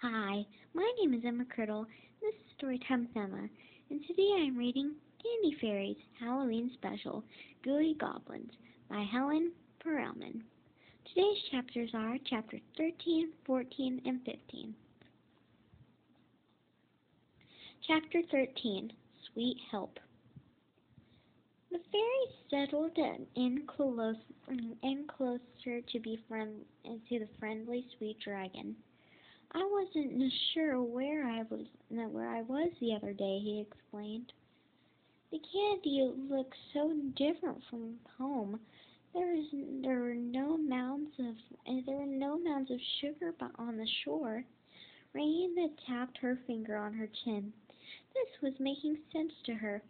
Hi, my name is Emma Criddle. This is Storytime with Emma, and today I am reading Candy Fairies Halloween Special Gooey Goblins by Helen Perelman. Today's chapters are chapter 13, 14, and 15. Chapter 13 Sweet Help The fairies settled in, close, in closer to be friend, to the friendly sweet dragon. I wasn't sure where I was where I was the other day, he explained. The candy looks so different from home. There were no mounds of eh, there were no mounds of sugar on the shore. Raina tapped her finger on her chin. This was making sense to her.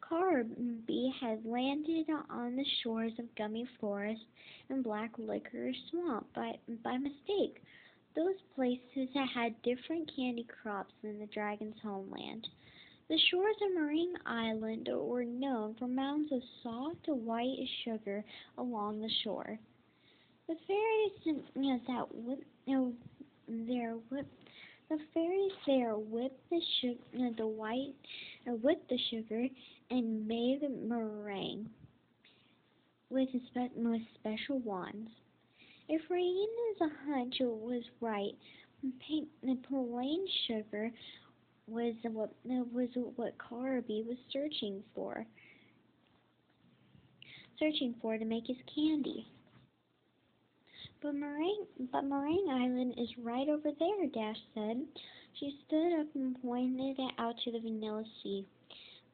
Carby had landed on the shores of Gummy Forest and Black Licorice Swamp by mistake. Those places had different candy crops than the dragon's homeland. The shores of Meringue Island were known for mounds of soft white sugar along the shore. The fairies you know, that would you know, there would the fairies there whipped the sugar, the white, uh, the sugar and made meringue with, spe- with special wands. If Raina's hunch was right, plain sugar was what was what Carby was searching for, searching for to make his candy. But Meringue, but Meringue Island is right over there, Dash said. She stood up and pointed it out to the Vanilla Sea.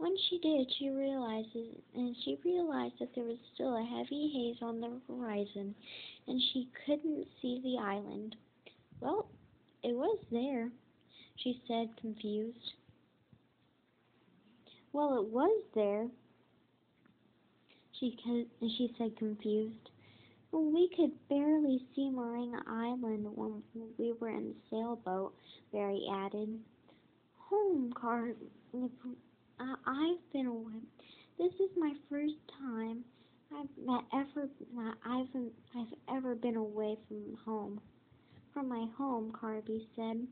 When she did, she realized and she realized that there was still a heavy haze on the horizon, and she couldn't see the island. Well, it was there, she said, confused. Well, it was there, she she said, confused. We could barely see Meringue Island when we were in the sailboat, Berry added. Home, Car uh, I've been away. This is my first time I've ever I've I've ever been away from home. From my home, Carby said.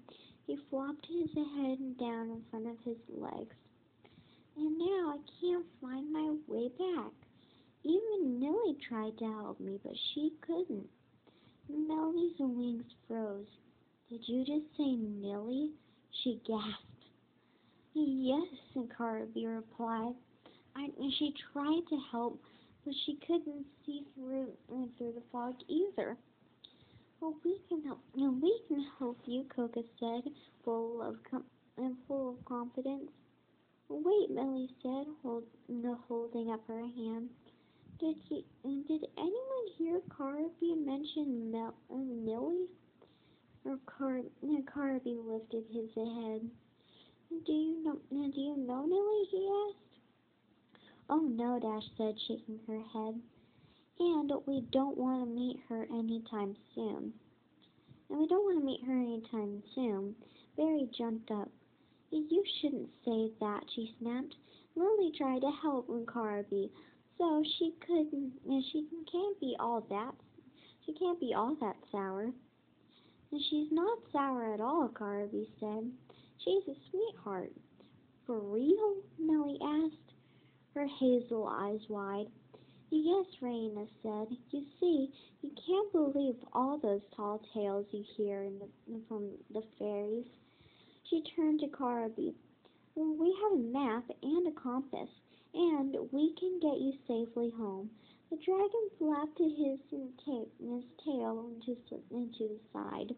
He flopped his head down in front of his legs. And now I can't find my way back. Even Millie tried to help me, but she couldn't. Millie's wings froze. Did you just say Millie? She gasped. Yes, Carby replied. I, she tried to help, but she couldn't see through uh, through the fog either. Well, we can help. We can help you, Cocoa said, full of com- and full of confidence. Wait, Millie said, hold, holding up her hand. Did he? Did anyone hear Carby mention Mel, Millie? Or Car, Carby lifted his head. Do you know, do you know Millie? he asked. Oh no, Dash said, shaking her head. And we don't want to meet her anytime soon. And we don't want to meet her anytime soon. Berry jumped up. You shouldn't say that, she snapped. Lily tried to help Carby, so she couldn't. She can't be all that. She can't be all that sour. And she's not sour at all, Carby said. She's a sweetheart. For real? Millie asked, her hazel eyes wide. Yes, Raina said. You see, you can't believe all those tall tales you hear the, from the fairies. She turned to Carby. Well, we have a map and a compass, and we can get you safely home. The dragon flapped his, his tail into, into the side.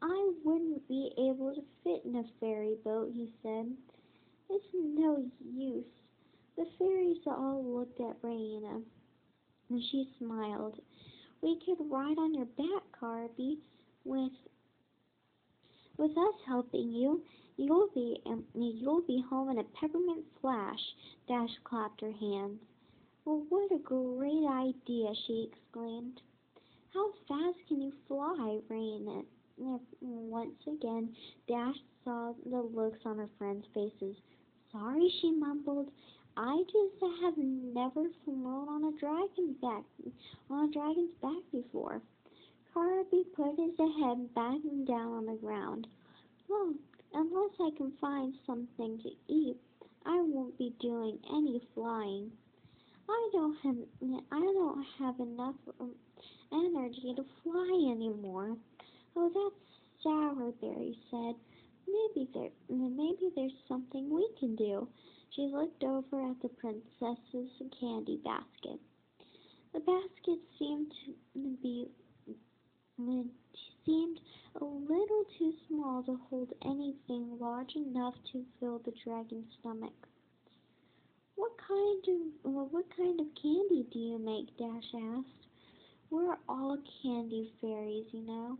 I wouldn't be able to fit in a fairy boat, he said. It's no use. The fairies all looked at Raina, and she smiled. We could ride on your back, Carby, with with us helping you. You'll be um, you'll be home in a peppermint flash. Dash clapped her hands. Well, what a great idea! she exclaimed. How fast can you fly, Raina once again, Dash saw the looks on her friends' faces. Sorry, she mumbled. I just have never flown on a dragon back on a dragon's back before. Carby put his head back down on the ground. Well, unless I can find something to eat, I won't be doing any flying. I don't have I don't have enough energy to fly anymore. Oh, that's sour, Berry said. Maybe there maybe there's something we can do. She looked over at the princess's candy basket. The basket seemed to be seemed a little too small to hold anything large enough to fill the dragon's stomach. What kind of well, what kind of candy do you make? Dash asked. We're all candy fairies, you know.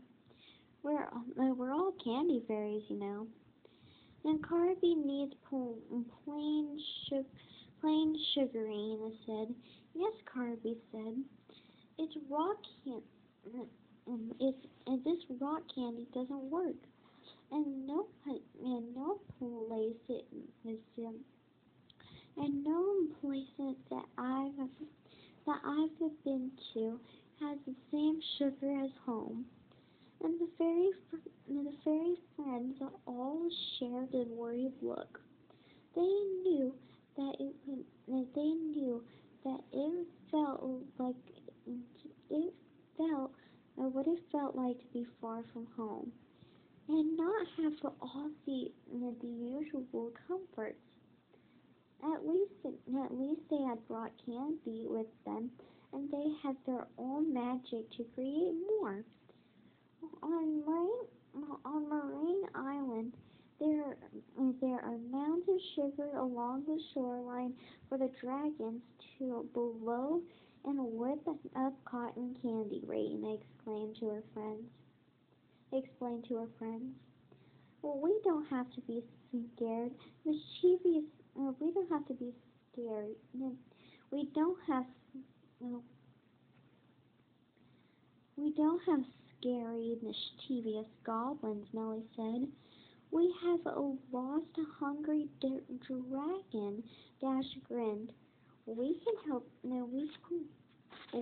We're uh, we're all candy fairies, you know. And Carby needs plain sugar, plain sugarine. said. Yes, Carby said. It's rock candy. Um, if, if this rock candy doesn't work, and no and no place it is um, and no places that I've that I've been to has the same sugar as home. And the fairy and the fairy friends all shared a worried look. They knew that it that they knew that it felt like it felt or what it felt like to be far from home and not have all the the usual comforts. At least, at least they had brought candy with them, and they had their own magic to create more. On Meringue, on Meringue Island, there, there are mounds of sugar along the shoreline for the dragons to blow and whip up cotton candy. Rain exclaimed to her friends. Explained to her friends. Well, we don't have to be scared. Mischievous uh, we don't have to be scared. We don't have. Uh, we don't have scary, mischievous goblins, Melli said. We have a lost, hungry dragon. Dash grinned. We can help. No, we can.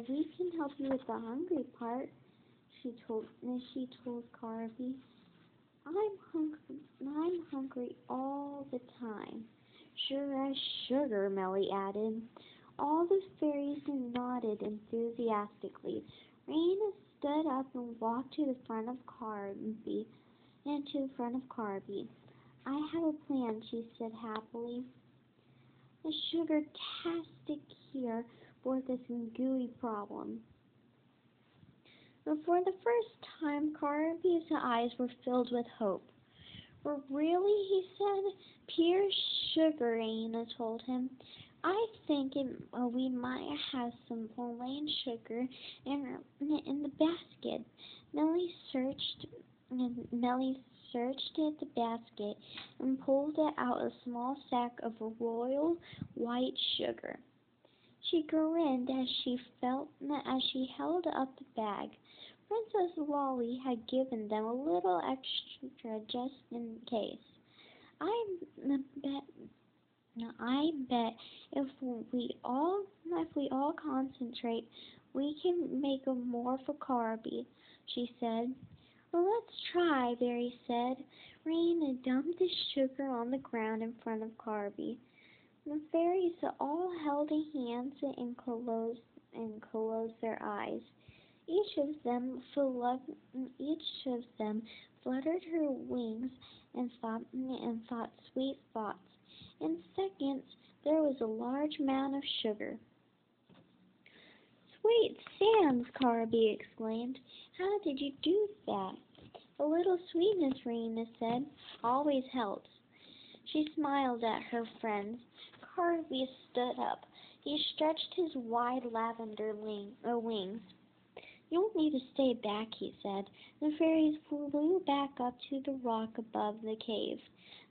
We can help you with the hungry part. She told. She told Carby. I'm hungry. I'm hungry all the time. Sure as sugar, Melli added. All the fairies nodded enthusiastically. Raina stood up and walked to the front of Carby and to the front of Carby. I have a plan, she said happily. A sugar-tastic here for this gooey problem. But for the first time, Carby's eyes were filled with hope. Really, he said. Pure sugar, Anna told him. I think it, uh, we might have some plain sugar in in the basket. Nellie searched. Nellie searched at the basket and pulled out a small sack of royal white sugar. She grinned as she felt as she held up the bag. Princess Lolly had given them a little extra just in case. I bet I bet if we all if we all concentrate, we can make a more for Carby, she said. Well, let's try, Berry said. Rain dumped the sugar on the ground in front of Carby. The fairies all held hands and closed and closed their eyes. Each of them each of them fluttered her wings and thought and thought sweet thoughts. In seconds there was a large mound of sugar. Sweet Sans, Carby exclaimed. How did you do that? A little sweetness, Raina said, always helps. She smiled at her friends. Carby stood up. He stretched his wide lavender uh, wings. You won't need to stay back, he said. The fairies flew back up to the rock above the cave.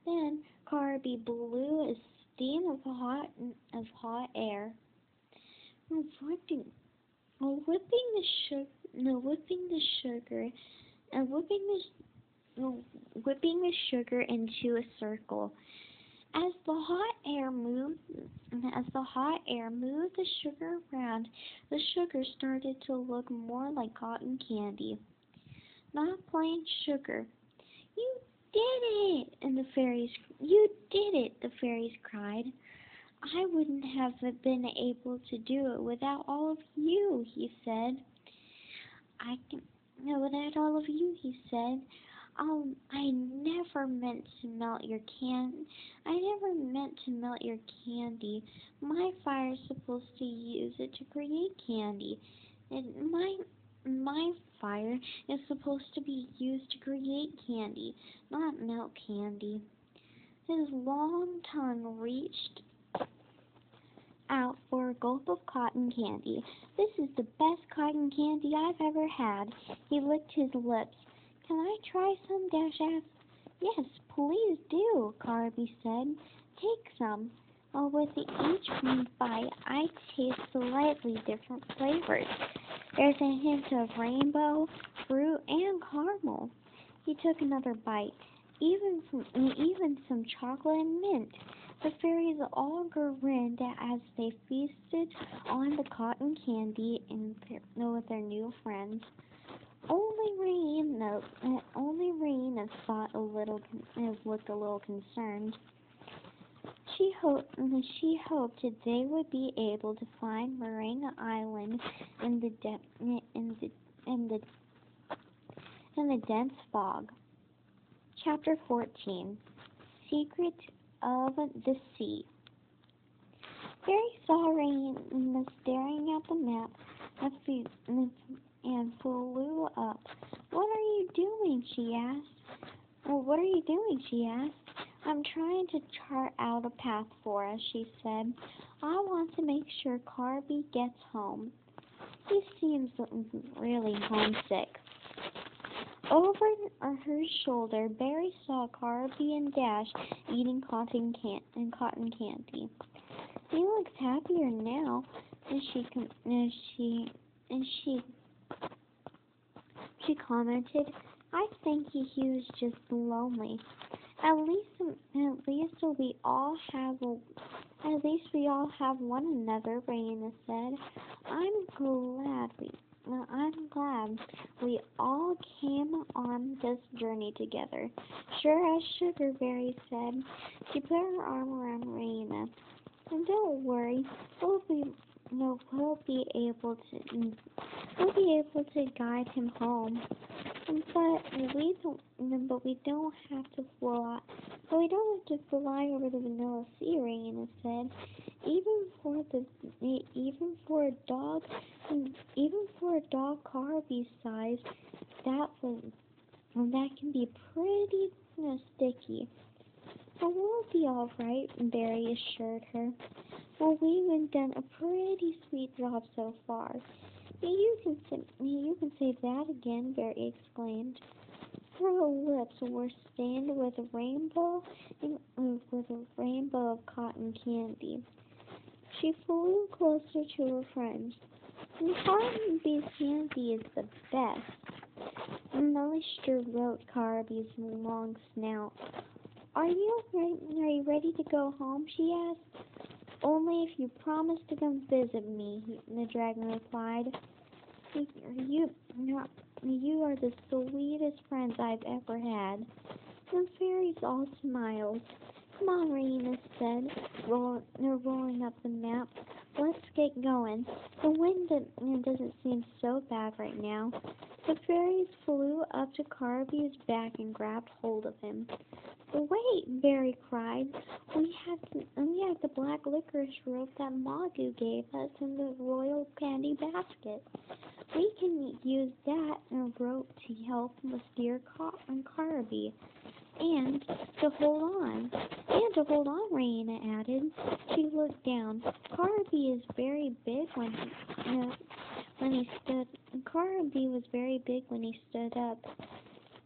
Then Carby blue as steam of hot of hot air. Whipping, whipping the sugar, no, whipping the sugar, and whipping the, whipping the sugar into a circle. As the hot air moved, as the hot air moved the sugar around, the sugar started to look more like cotton candy. not plain sugar. You did it! And the fairies, you did it! The fairies cried. I wouldn't have been able to do it without all of you, he said. I without all of you, he said. Um, I never meant to melt your can. I never meant to melt your candy. My fire's supposed to use it to create candy, and my my fire is supposed to be used to create candy, not melt candy. His long tongue reached out for a gulp of cotton candy. This is the best cotton candy I've ever had. He licked his lips. Can I try some? Dash asked. Yes, please do, Carby said. Take some. Well, with each bite, I taste slightly different flavors. There's a hint of rainbow, fruit, and caramel. He took another bite, even some, even some chocolate and mint. The fairies all grinned as they feasted on the cotton candy and with their new friends. Only Rain, no, uh, only Rain thought a little, looked a little concerned. She hoped, she hoped they would be able to find Meringue Island in the de- in the in the in the dense fog. Chapter 14 Secret of the Sea. Fairy saw Rain staring at the map and flew up. What are you doing? she asked. Well, what are you doing? she asked. I'm trying to chart out a path for us, she said. I want to make sure Carby gets home. He seems really homesick. Over her shoulder, Berry saw Carby and Dash eating cotton, can- and cotton candy. He looks happier now, and she and she and she she commented. I think he was just lonely. At least, at least we all have at least we all have one another. Raina said. I'm glad we I'm glad we all came on this journey together. Sure as Sugarberry said. She put her arm around Raina. And don't worry, we'll be no, we'll be able to we'll be able to guide him home. But we don't but we don't have to fly but we don't have to fly over the vanilla sea, Raina said. Even for the even for a dog even for a dog Carby size, that was that can be pretty you know, sticky. But we'll be all right, Berry assured her. Well, we've done a pretty sweet job so far. You can you can say that again, Berry exclaimed. Her lips were stained with a rainbow and with a rainbow of cotton candy. She flew closer to her friends. Cotton Bee's candy is the best. Melli wrote Carby's long snout. Are you are you ready to go home? she asked. Only if you promise to come visit me, the dragon replied. You, you are the sweetest friends I've ever had. The fairies all smiled. Come on, Raina said, roll, rolling up the map. Let's get going. The wind doesn't seem so bad right now. The fairies flew up to Carby's back and grabbed hold of him. Wait, Berry cried. We have we have the black licorice rope that Mogu gave us in the royal candy basket. We can use that rope to help steer Car- Carby and to hold on. And to hold on, Raina added. She looked down. Carby is very big when he, know, when he stood. Carby was very big when he stood up,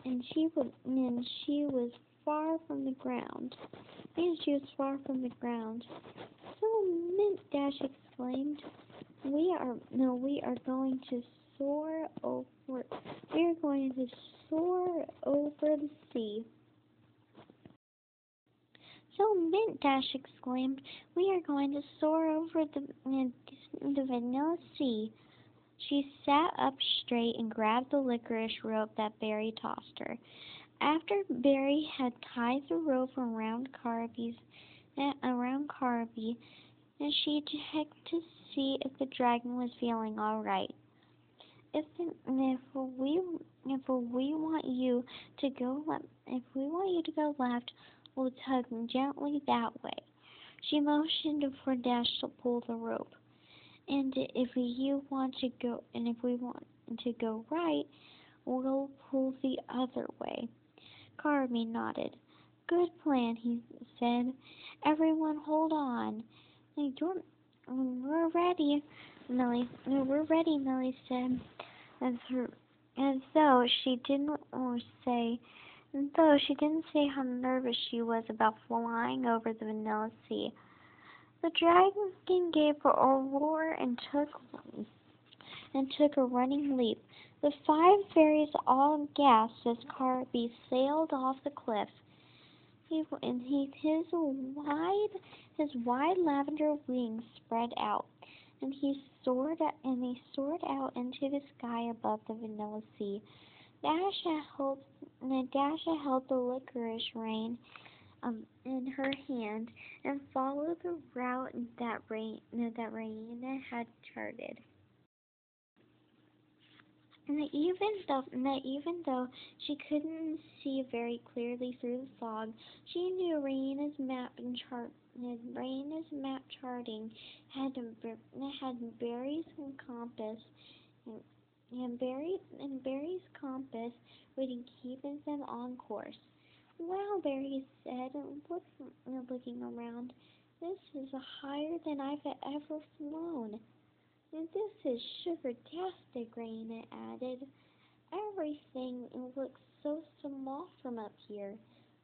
and she and she was far from the ground. And she was far from the ground. So Mint Dash exclaimed, "We are no, we are going to soar over. We are going to soar over the sea." So Mint Dash exclaimed, We are going to soar over the, uh, the vanilla sea. She sat up straight and grabbed the licorice rope that Berry tossed her. After Berry had tied the rope around Carby's eh, around Carby, and she checked to see if the dragon was feeling all right. If if we if we want you to go if we want you to go left, we'll tug gently that way. She motioned for Dash to pull the rope. And if you want to go, and if we want to go right, we'll pull the other way. Carby nodded. Good plan, he said. Everyone hold on. We're ready, Millie. We're ready, Millie said, as her, as though she didn't say, though she didn't say how nervous she was about flying over the vanilla sea. The dragon gave a roar and took and took a running leap. The five fairies all gasped as Carby sailed off the cliff. He and he, his wide his wide lavender wings spread out, and he soared and he soared out into the sky above the vanilla sea. Dasha held Dasha held the licorice rain um, in her hand and followed the route that Rain that Raina had charted. And even though that even though she couldn't see very clearly through the fog, she knew Raina's map and chart Raina's map charting had had compass and, and Berry and Berry's compass would keep them on course. Well, Berry said, look, looking around, this is higher than I've ever flown. And this is sugar-tastic, Raina added. Everything looks so small from up here.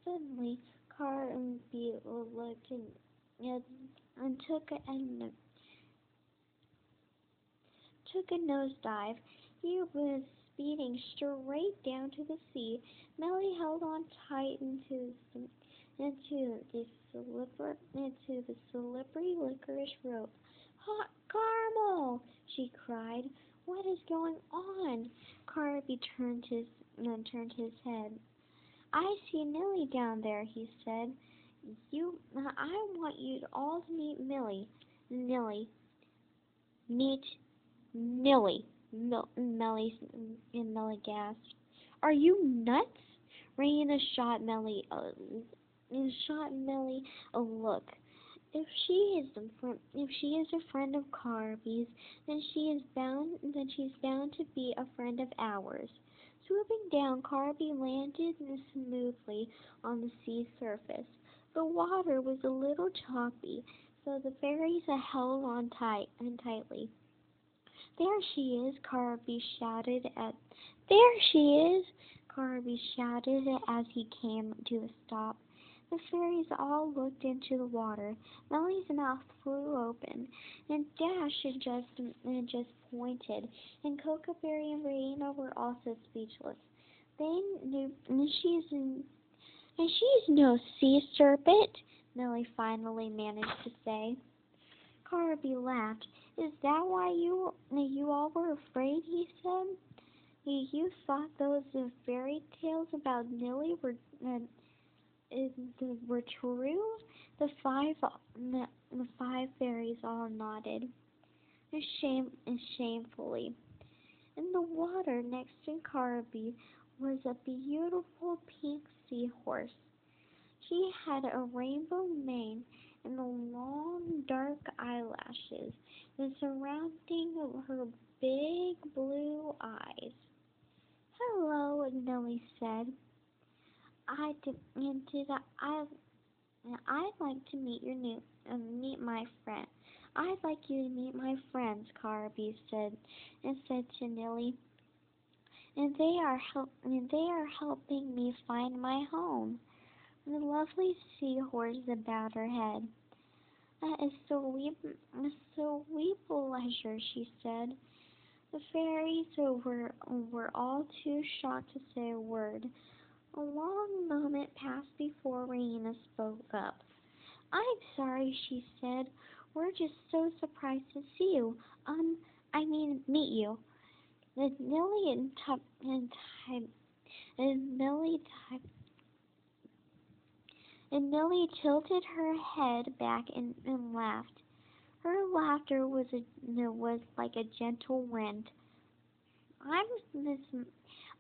Suddenly, Carby looked and, and took a and took a nosedive. He was speeding straight down to the sea. Melli held on tight into the, into the slipper into the slippery licorice rope. Hot caramel! she cried. What is going on? Carby turned his uh, turned his head. I see Millie down there, he said. You, I want you all to meet Millie. Millie. Meet Millie. Mel- Melli, Melli gasped. Are you nuts? Raina shot Melli a, shot Melli a look. If she is a friend, if she is a friend of Carby's, then she is bound, then she's bound to be a friend of ours. Swooping down, Carby landed smoothly on the sea surface. The water was a little choppy, so the fairies held on tight and tightly. There she is, Carby shouted at There she is, Carby shouted as he came to a stop. The fairies all looked into the water. Melli's mouth flew open, and Dash just just pointed, and Cocoberry and Raina were also speechless. They knew she's and she's no sea serpent, Millie finally managed to say. Carby laughed. Is that why you you all were afraid? He said. You thought those fairy tales about Millie were uh, were true? The five the five fairies all nodded, shame and shamefully. In the water next to Carby was a beautiful pink seahorse. He had a rainbow mane and the long dark eyelashes and surrounding her big blue eyes. Hello, Millie said. I did I, I'd like to meet your new, uh, meet my friend. I'd like you to meet my friends, Carby said, and said to Millie. And they are help, and they are helping me find my home. The lovely seahorse about her head. That is so sweet, so sweet pleasure, she said. The fairies were, were all too shocked to say a word. A long moment passed before Raina spoke up. I'm sorry, she said. We're just so surprised to see you. Um, I mean, meet you. And Nilly and Tup and and Millie and Millie tilted her head back and, and laughed. Her laughter was a was like a gentle wind. I'm this.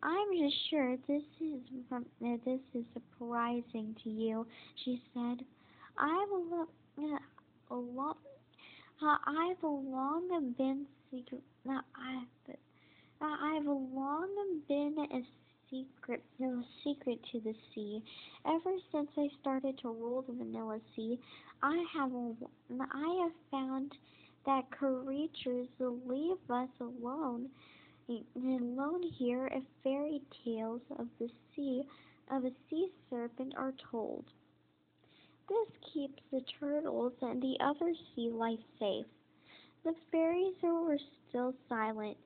I'm just sure this is uh, this is surprising to you, she said. I've a, uh, a long uh, I've long been secret. Uh, I've I've long been a secret, no secret to the sea. Ever since I started to rule the Vanilla Sea, I have, I have found that creatures leave us alone, alone here if fairy tales of the sea, of a sea serpent are told. This keeps the turtles and the other sea life safe. The fairies were still silent,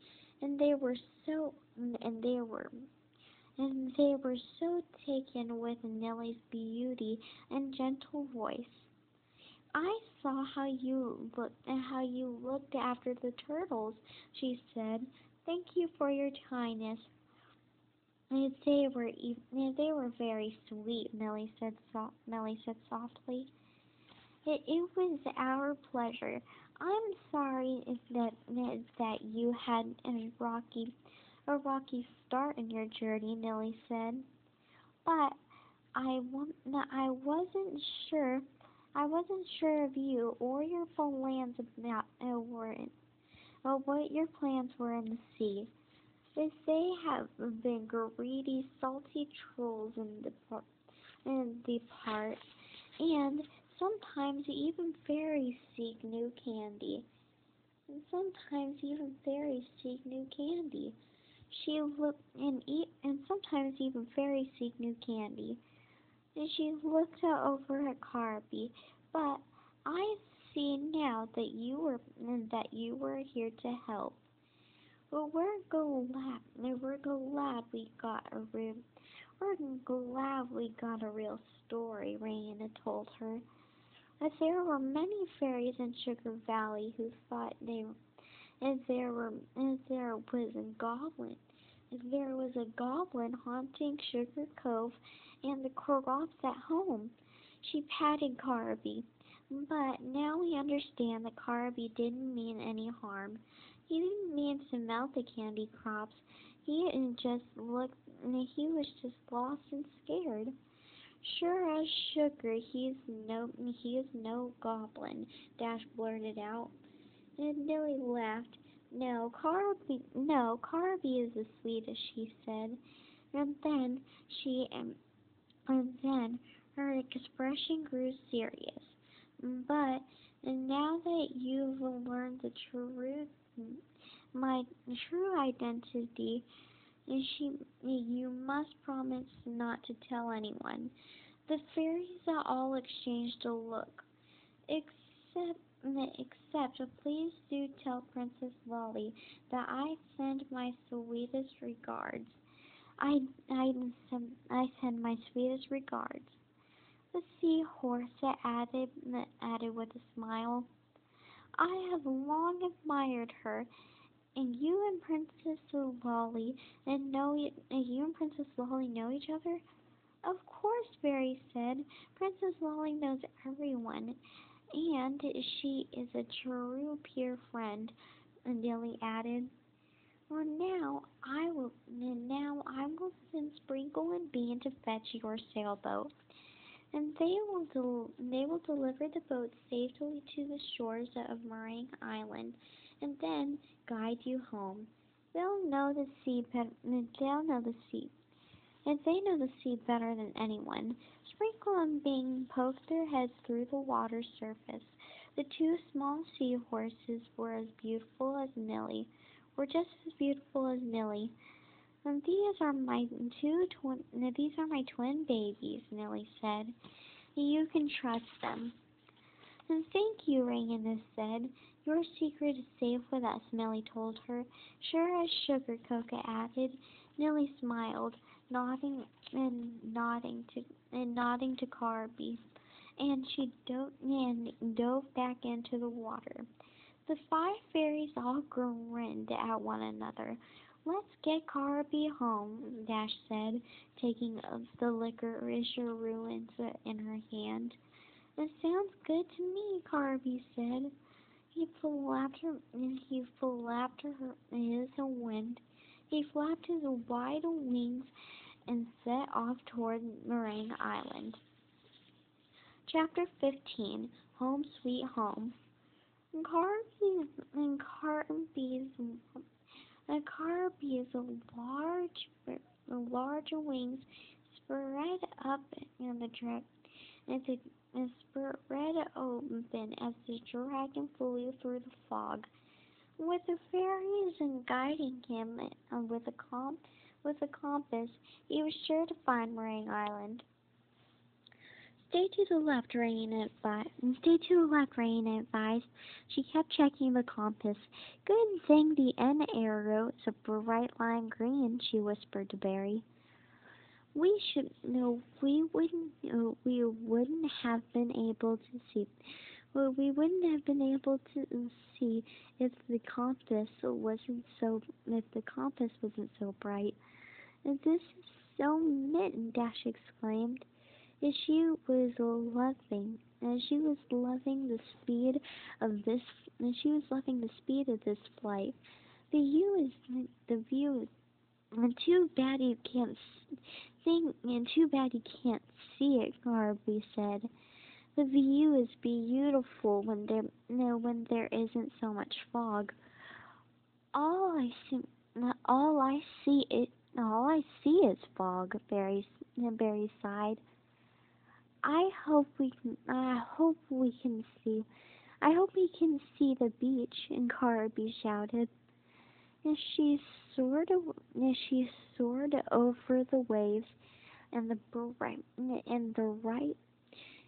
and they were so, and they were and they were so taken with Nellie's beauty and gentle voice. I saw how you looked how you looked after the turtles, she said. Thank you for your kindness. They were they were very sweet, Millie said so said softly. It, it was our pleasure. I'm sorry that that you had rocky a rocky start in your journey, Nilly said. But I, I wasn't sure. I wasn't sure of you or your plans about uh, were in, or what your plans were in the sea. They say have been greedy, salty trolls in the in the part, and sometimes even fairies seek new candy. And sometimes even fairies seek new candy. She looked and eat, and sometimes even fairies seek new candy. And she looked over at Carby, but I see now that you were that you were here to help. Well, we're glad we're glad we got a real we're glad we got a real story. Raina told her. As there were many fairies in Sugar Valley who thought they as there were as there was a goblin as there was a goblin haunting Sugar Cove and the crops at home. She patted Carby, but now we understand that Carby didn't mean any harm. He didn't mean to melt the candy crops. He just looked he was just lost and scared. Sure as sugar, he's no he is no goblin, Dash blurted out. And Nilly laughed. No, Carby, no, Carby is the sweetest, she said. And then she, and, and then her expression grew serious. But now that you've learned the truth, my true identity, she, you must promise not to tell anyone. The fairies all exchanged a look, except except please do tell Princess Lolly that I send my sweetest regards. I, I, I send my sweetest regards. The seahorse added, added with a smile. I have long admired her, and you and Princess Lolly and know you and Princess Lolly know each other. Of course, Fairy said. Princess Lolly knows everyone, and she is a true peer friend, Dilly added. Well, now I will. Now I will send Sprinkle and Bean to fetch your sailboat, and they will del- they will deliver the boat safely to the shores of Meringue Island, and then guide you home. They'll know the sea. Be- they'll know the sea and they know the sea better than anyone. Sprinkle and Bean poked their heads through the water surface. The two small seahorses were as beautiful as Nilly, were just as beautiful as Nilly. And these are my two twin. These are my twin babies, Nilly said. You can trust them. And thank you, Raina said. Your secret is safe with us, Millie told her. Sure as sugar, Cocoa added. Nilly smiled nodding and nodding to and nodding to Carby, and she dove and dove back into the water. The five fairies all grinned at one another. Let's get Carby home, Dash said, taking the licorice ruins in her hand. It sounds good to me, Carby said. He flapped her, he flapped her, his wind. He flapped his wide wings and set off toward Meringue Island. Chapter 15 Home Sweet Home. Carby's and Carby's and Carby's large large wings spread up in the drip and and spread open as the dragon flew through the fog. With the fairies and guiding him with a com with a compass, he was sure to find Meringue Island. Stay to the left, Rain advised. Stay to the left, Rain advised. She kept checking the compass. Good thing the N arrow is a bright line green, she whispered to Berry. We should no, we wouldn't, we wouldn't have been able to see. Well, we wouldn't have been able to see if the compass wasn't so if the compass wasn't so bright. This is so mint, Dash exclaimed and she was loving and she was loving the speed of this and she was loving the speed of this flight. The view is the view is too bad you can't think and too bad you can't see it, Carby said. The view is beautiful when there when there isn't so much fog. All I see all I see it all I see is fog, Berry Berry sighed. I hope we can. I hope we can see. I hope we can see the beach. And Carby shouted. And she soared. And she soared over the waves, and the bright and the right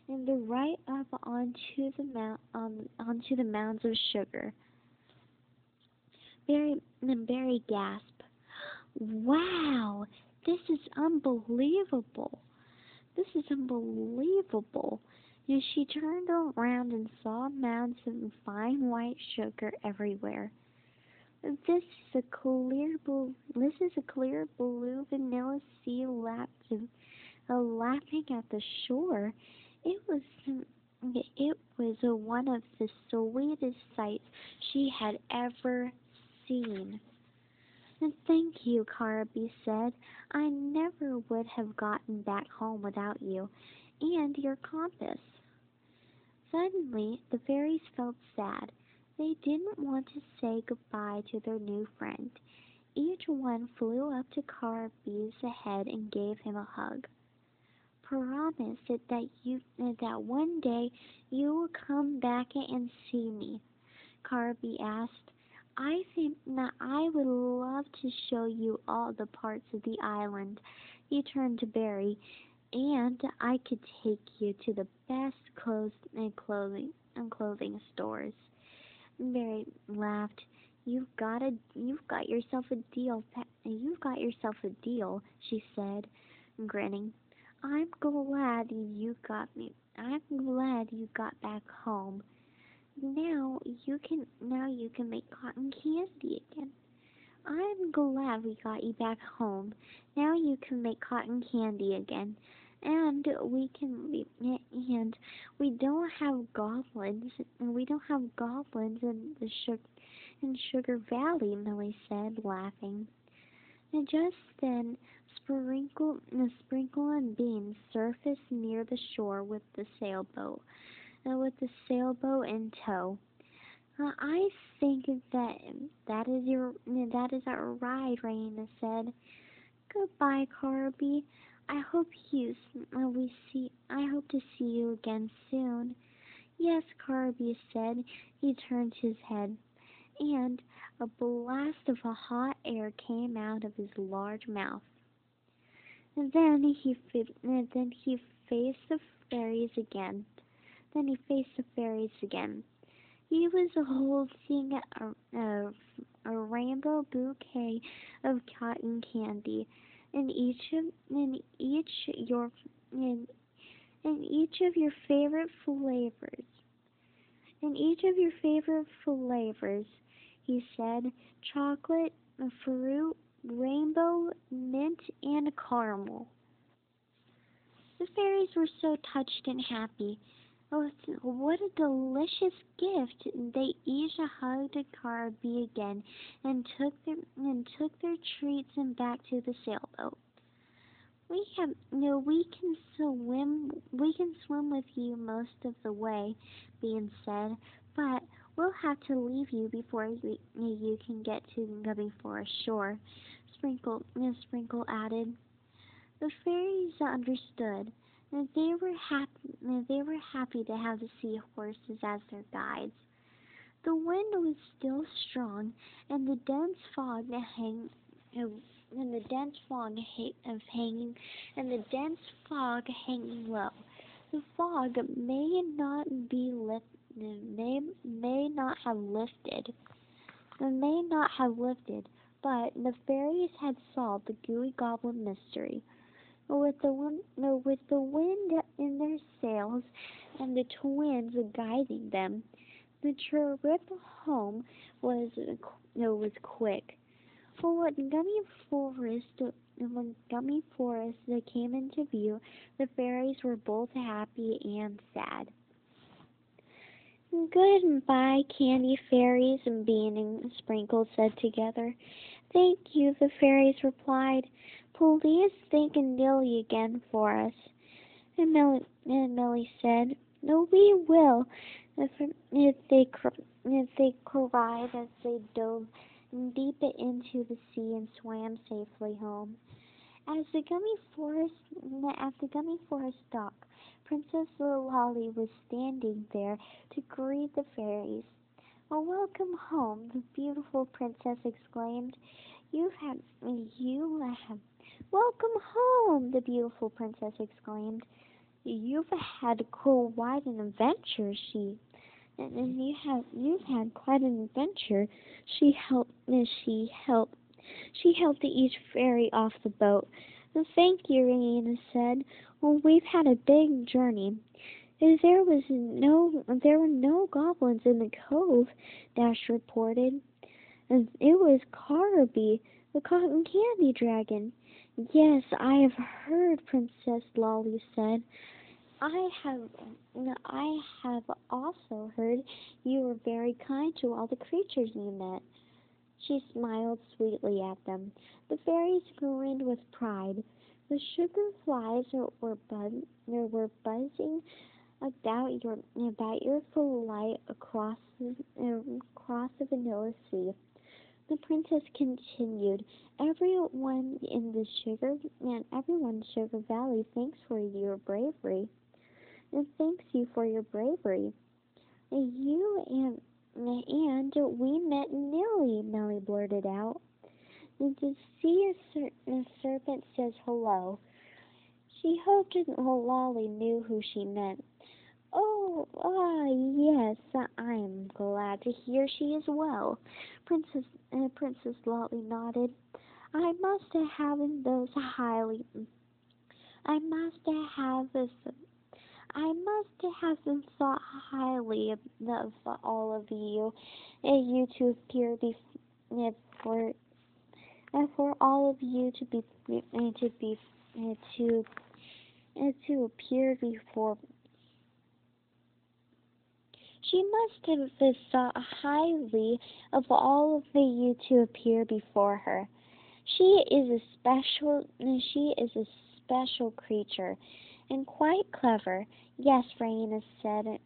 and the right up onto the mount um, onto the mounds of sugar. Berry and Berry gasped. Wow, this is unbelievable. This is unbelievable. And she turned around and saw mounds of fine white sugar everywhere. This is a clear blue. This is a clear blue vanilla sea lapping, uh, lapping at the shore. It was it was one of the sweetest sights she had ever seen. Thank you, Carby said. I never would have gotten back home without you and your compass. Suddenly, the fairies felt sad. They didn't want to say goodbye to their new friend. Each one flew up to Carby's head and gave him a hug. Promise that you that one day you will come back and see me, Carby asked. I think that I would love to show you all the parts of the island. He turned to Berry, and I could take you to the best clothes and clothing and clothing stores. Berry laughed. You've got a you've got yourself a deal. You've got yourself a deal, she said, grinning. I'm glad you got me. I'm glad you got back home. Now you can now you can make cotton candy again. I'm glad we got you back home. Now you can make cotton candy again. And we can and we don't have goblins and we don't have goblins in the sugar in Sugar Valley, Millie said, laughing. And just then Sprinkle Sprinkle and Bean surfaced near the shore with the sailboat uh, with the sailboat in tow. Uh, I think that that is your that is our ride, Raina said. Goodbye, Carby. I hope you uh, we see. I hope to see you again soon. Yes, Carby said. He turned his head, and a blast of hot air came out of his large mouth. And then he then he faced the fairies again. Then he faced the fairies again. He was holding a, a, a rainbow bouquet of cotton candy, and each of and each your and, and each of your favorite flavors. and each of your favorite flavors, he said chocolate, fruit, rainbow, mint, and caramel. The fairies were so touched and happy. Oh, what a delicious gift! They each hugged Carby again and took their and took their treats and back to the sailboat. We have no, we can swim. We can swim with you most of the way, Bean said, but we'll have to leave you before we, you can get to Gummy Forest shore. Sprinkle, Sprinkle added. The fairies understood, they were happy. They were happy to have the seahorses as their guides. The wind was still strong, and the dense fog that hang, and the dense fog of hanging and the dense fog hanging low. The fog may not be lift, may may not have lifted, may not have lifted, but the fairies had solved the gooey goblin mystery. With the wind, with the wind in their sails and the twins guiding them, the trip home was was quick. For when Gummy Forest Gummy Forest came into view, the fairies were both happy and sad. Goodbye, Candy Fairies, and Bean and Sprinkle said together. Thank you, the fairies replied. Please thank Nilly again for us. And Melli, and Melli said, No, we will, if, if they if they cried as they dove deep into the sea and swam safely home. As the gummy forest at the gummy forest dock, Princess Lolly was standing there to greet the fairies. Well, welcome home, the beautiful princess exclaimed. You have had you have welcome home, the beautiful princess exclaimed. You've had quite an adventure, she and you have you've had quite an adventure. She helped she helped she helped each fairy off the boat. Thank you, Raina said. Well, we've had a big journey. There was no there were no goblins in the cove, Dash reported. It was Carby, the cotton candy dragon. Yes, I have heard, Princess Lolly said. I have I have also heard you were very kind to all the creatures you met. She smiled sweetly at them. The fairies grinned with pride. The sugar flies were, buzz, were buzzing about your about your flight um, across the, across the vanilla sea. The princess continued, "Everyone in the sugar and everyone in Sugar Valley thanks for your bravery." and thanks you for your bravery. You and and we met Nilly, Melli blurted out. To see a, ser- a serpent says hello. She hoped Lolly knew who she meant. Oh, ah, yes, I am glad to hear she is well. Princess uh, Princess Lolly nodded. I must have those highly. I must have I must have been thought highly of all of you, and you to appear before, uh, and uh, for all of you to be to be to to appear before. She must have thought highly of all of you to appear before her. She is a special. She is a special creature and quite clever. Yes, Raina said,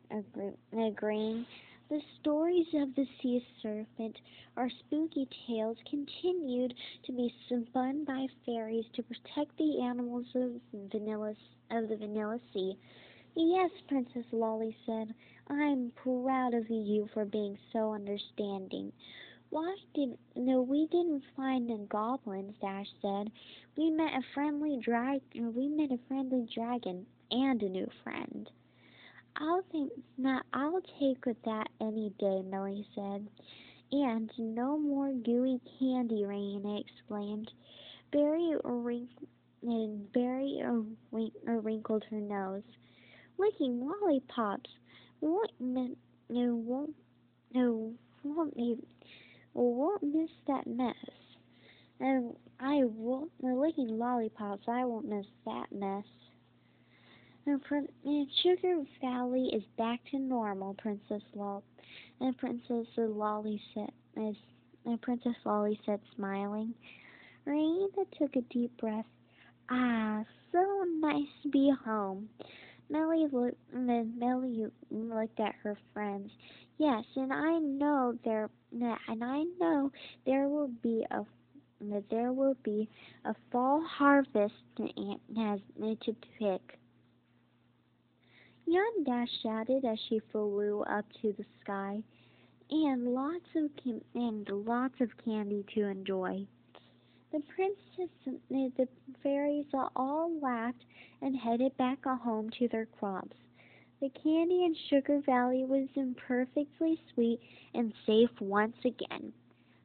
agreeing. The stories of the sea serpent are spooky tales continued to be spun by fairies to protect the animals of, vanilla, of the vanilla sea. Yes, Princess Lolly said, I'm proud of you for being so understanding. Why didn't no we didn't find the goblins, Dash said. We met a friendly drag we met a friendly dragon and a new friend. I'll think that I'll take that any day, Melli said. And no more gooey candy, exclaimed. Berry wrinkled, and Berry wrinkled her nose. Licking lollipops. What, no, won't, no, won't won't miss that mess. And I won't, licking lollipops, I won't miss that mess. And, and Sugar Valley is back to normal, Princess Lol. And Princess Lolly said, and Princess Lolly said, smiling. Raina took a deep breath. Ah, so nice to be home. Looked, and Melli looked at her friends. Yes, and I know there, and I know there will be a, there will be a fall harvest to pick. Yondash shouted as she flew up to the sky, and lots of and lots of candy to enjoy. The princess and the fairies all laughed and headed back home to their crops. The candy in Sugar Valley was perfectly sweet and safe once again.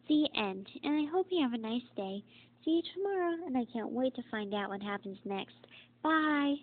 The end. And I hope you have a nice day. See you tomorrow, and I can't wait to find out what happens next. Bye.